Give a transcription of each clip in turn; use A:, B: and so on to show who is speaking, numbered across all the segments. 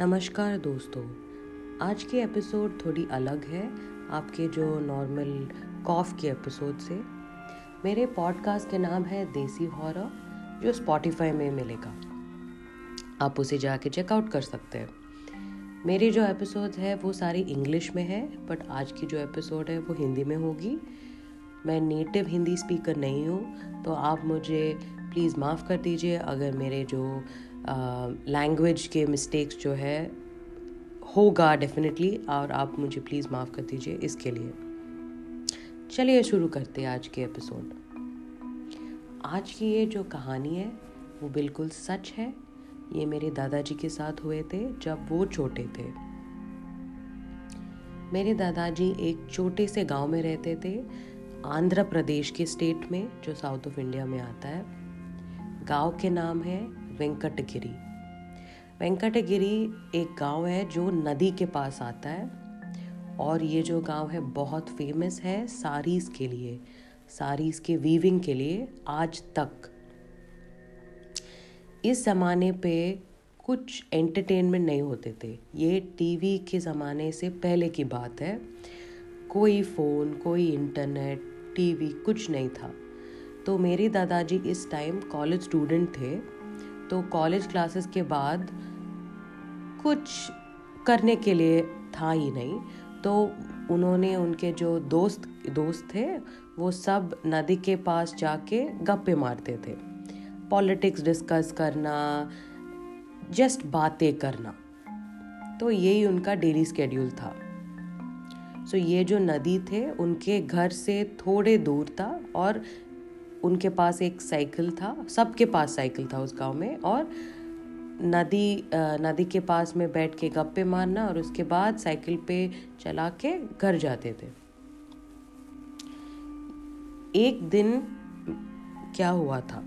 A: नमस्कार दोस्तों, आज की एपिसोड थोड़ी अलग है आपके जो नॉर्मल कॉफ के एपिसोड से। मेरे पॉडकास्ट के नाम है देसी हॉरर जो स्पॉटिफाई में मिलेगा। आप उसे जाके चेकआउट कर सकते हैं। मेरी जो एपिसोड है वो सारी इंग्लिश में है बट आज की जो एपिसोड है वो हिंदी में होगी। मैं नेटिव हिंदी स्पीकर नहीं हूँ तो आप मुझे प्लीज़ माफ़ कर दीजिए, अगर मेरे जो लैंग्वेज के मिस्टेक्स जो है, होगा डेफिनेटली और आप मुझे प्लीज़ माफ़ कर दीजिए इसके लिए। चलिए शुरू करते हैं आज के एपिसोड आज की ये जो कहानी है, वो बिल्कुल सच है। ये मेरे दादाजी के साथ हुए थे, जब वो छोटे थे। मेरे दादाजी एक छोटे से गाँव में रहते थे, आंध्र प्रदेश के स्टेट में, जो साउथ ऑफ़ इंडिया में आता है। गाँव के नाम है वेंकटगिरी। वेंकटगिरी एक गाँव है जो नदी के पास आता है और ये जो गाँव है बहुत फ़ेमस है साड़ीज़ के लिए साड़ीज़ के वीविंग के लिए आज तक। इस ज़माने पे कुछ एंटरटेनमेंट नहीं होते थे। ये टीवी के ज़माने से पहले की बात है। कोई फ़ोन कोई इंटरनेट टीवी कुछ नहीं था। तो मेरे दादाजी इस टाइम कॉलेज स्टूडेंट थे। तो कॉलेज क्लासेस के बाद कुछ करने के लिए था ही नहीं। तो उन्होंने उनके जो दोस्त दोस्त थे वो सब नदी के पास जाके गप्पे मारते थे। पॉलिटिक्स डिस्कस करना जस्ट बातें करना। तो यही उनका डेली स्केड्यूल था। सो so, ये जो नदी थे उनके घर से थोड़े दूर था और उनके पास एक साइकिल था सबके पास साइकिल था उस गाँव में और नदी नदी के पास में बैठ के गप्पे मारना और उसके बाद साइकिल पे चला के घर जाते थे। एक दिन क्या हुआ था?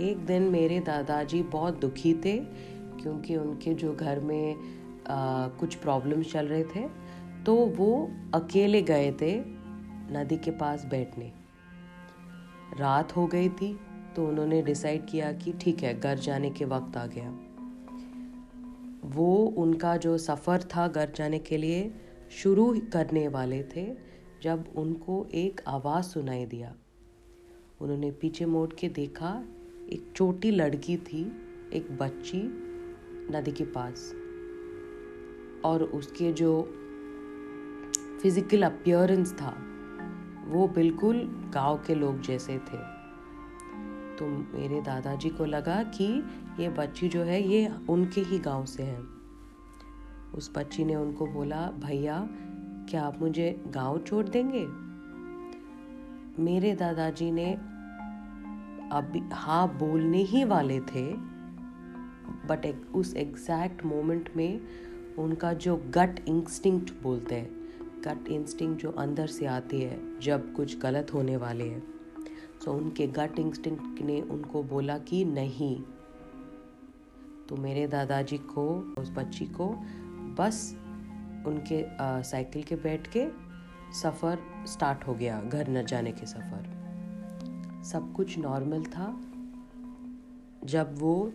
A: एक दिन मेरे दादाजी बहुत दुखी थे क्योंकि उनके जो घर में आ, कुछ प्रॉब्लम्स चल रहे थे तो वो अकेले गए थे नदी के पास बैठने। रात हो गई थी तो उन्होंने डिसाइड किया कि ठीक है, घर जाने के वक्त आ गया। वो उनका जो सफ़र था घर जाने के लिए, शुरू करने वाले थे, जब उनको एक आवाज़ सुनाई दिया। उन्होंने पीछे मोड़ के देखा, एक छोटी लड़की थी, एक बच्ची नदी के पास। और उसके जो फ़िज़िकल अपियरेंस था वो बिल्कुल गाँव के लोग जैसे थे। तो मेरे दादाजी को लगा कि ये बच्ची जो है ये उनके ही गाँव से है। उस बच्ची ने उनको बोला भैया क्या आप मुझे गाँव छोड़ देंगे? मेरे दादाजी ने अभी हाँ बोलने ही वाले थे बट एक, उस एग्जैक्ट मोमेंट में उनका जो गट इंस्टिंक्ट बोलते हैं गट इंस्टिंग जो अंदर से आती है जब कुछ गलत होने वाले हैं। सो so, उनके गट इंस्टिंग ने उनको बोला कि नहीं। तो मेरे दादाजी को उस बच्ची को बस उनके साइकिल के बैठ के सफ़र स्टार्ट हो गया घर न जाने के सफ़र। सब कुछ नॉर्मल था जब वो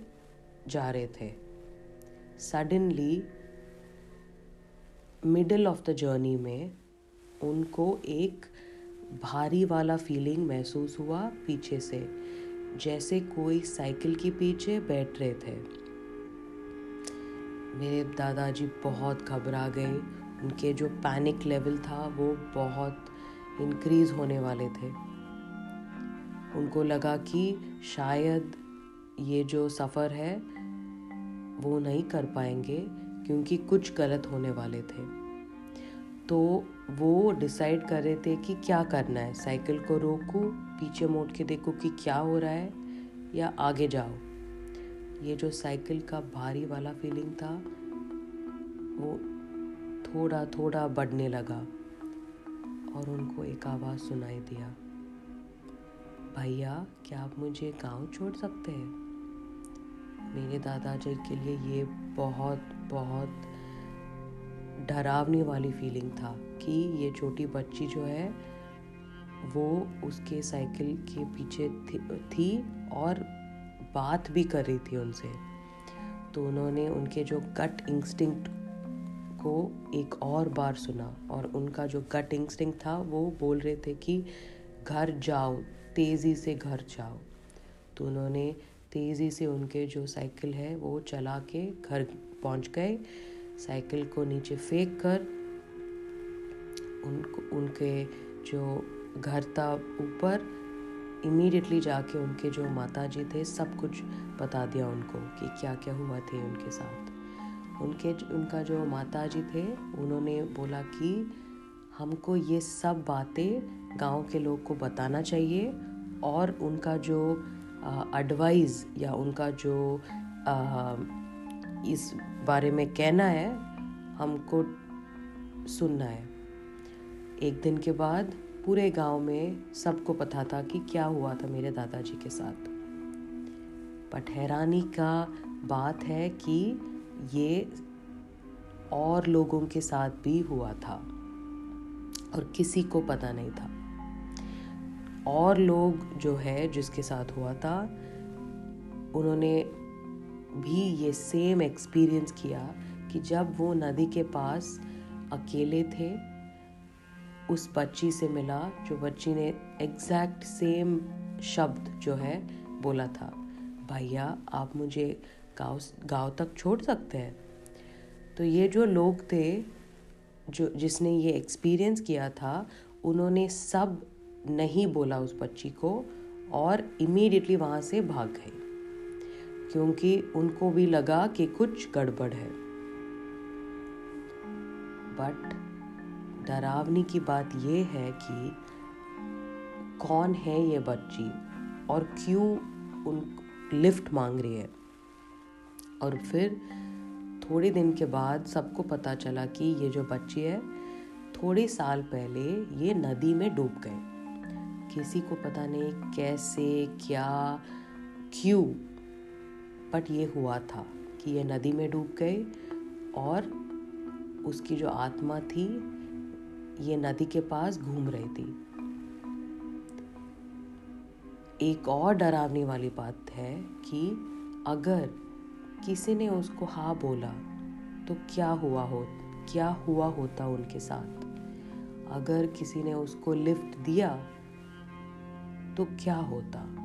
A: जा रहे थे। Suddenly middle of the journey में उनको एक भारी वाला फीलिंग महसूस हुआ पीछे से। जैसे कोई साइकिल के पीछे बैठ रहे थे। मेरे दादाजी बहुत घबरा गए। उनके जो पैनिक लेवल था वो बहुत इंक्रीज होने वाले थे। उनको लगा कि शायद ये जो सफ़र है वो नहीं कर पाएँगे। क्योंकि कुछ गलत होने वाले थे। तो वो डिसाइड कर रहे थे कि क्या करना है? साइकिल को रोको? पीछे मोड़ के देखो कि क्या हो रहा है? या आगे जाओ ये जो साइकिल का भारी वाला फीलिंग था, वो थोड़ा थोड़ा बढ़ने लगा और उनको एक आवाज़ सुनाई दिया। भैया, क्या आप मुझे गाँव छोड़ सकते हैं? मेरे दादाजी के लिए ये बहुत बहुत डरावनी वाली फीलिंग था कि ये छोटी बच्ची जो है वो उसके साइकिल के पीछे थी, और बात भी कर रही थी उनसे। तो उन्होंने उनके जो गट इंस्टिंक्ट को एक और बार सुना और उनका जो गट इंस्टिंक्ट था वो बोल रहे थे कि घर जाओ तेज़ी से घर जाओ। तो उन्होंने तेज़ी से उनके जो साइकिल है वो चला के घर पहुँच गए। साइकिल को नीचे फेंक कर उनको उनके जो घर था ऊपर इमीडिएटली जाके उनके जो माता जी थे सब कुछ बता दिया उनको कि क्या क्या हुआ थे उनके साथ। उनके उनका जो माता जी थे उन्होंने बोला कि हमको ये सब बातें गाँव के लोग को बताना चाहिए और उनका जो एडवाइस या उनका जो आ, इस बारे में कहना है, हमको सुनना है। एक दिन के बाद पूरे गाँव में सबको पता था कि क्या हुआ था मेरे दादाजी के साथ। बट हैरानी का बात है कि ये और लोगों के साथ भी हुआ था और किसी को पता नहीं था। और लोग जो है, जिसके साथ हुआ था, उन्होंने भी ये सेम एक्सपीरियंस किया कि जब वो नदी के पास अकेले थे, उस बच्ची से मिला, जो बच्ची ने एग्जैक्ट सेम शब्द जो है बोला था, भैया, आप मुझे गाँव गाँव तक छोड़ सकते हैं? तो ये जो लोग थे, जो, जिसने ये एक्सपीरियंस किया था, उन्होंने सब नहीं बोला उस बच्ची को और इमीडिएटली वहाँ से भाग गए। क्योंकि उनको भी लगा कि कुछ गड़बड़ है। बट डरावनी की बात यह है कि कौन है ये बच्ची और क्यों उन लिफ्ट मांग रही है? और फिर थोड़े दिन के बाद सबको पता चला कि ये जो बच्ची है, थोड़े साल पहले ये नदी में डूब गए किसी को पता नहीं कैसे, क्या, क्यों बट ये हुआ था कि ये नदी में डूब गए और उसकी जो आत्मा थी, ये नदी के पास घूम रही थी। एक और डरावनी वाली बात है कि अगर किसी ने उसको हाँ बोला तो क्या हुआ हो, क्या हुआ होता उनके साथ? अगर किसी ने उसको लिफ्ट दिया तो क्या होता?